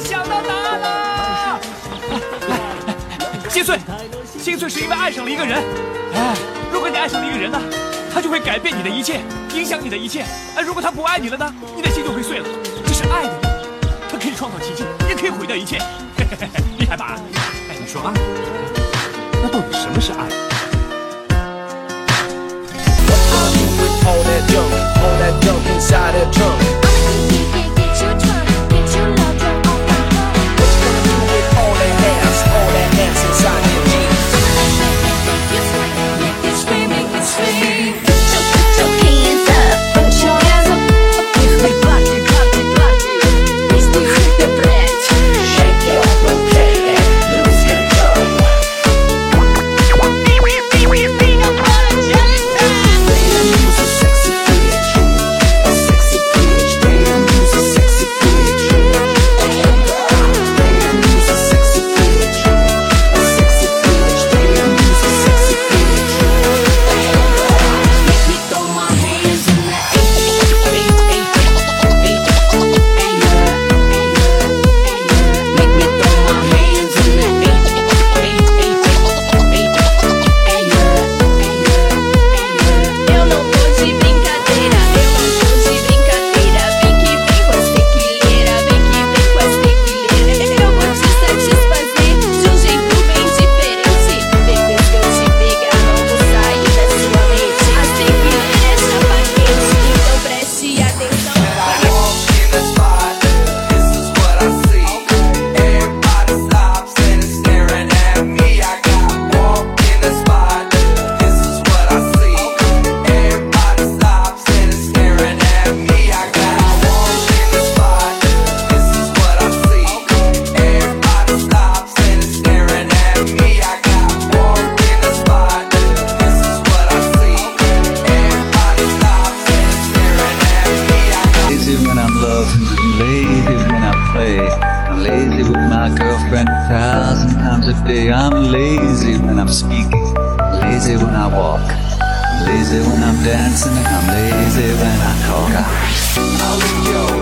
想到答案了。心碎，心碎是因为爱上了一个人。哎，如果你爱上了一个人呢？他就会改变你的一切，影响你的一切。哎，如果他不爱你了呢？你的心就会碎了。这是爱的秘，它可以创造奇迹，也可以毁掉一切。厉害吧？哎，你说啊，那到底什么是爱？lazy when I'm dancing, I'm lazy when I talk. I'll let.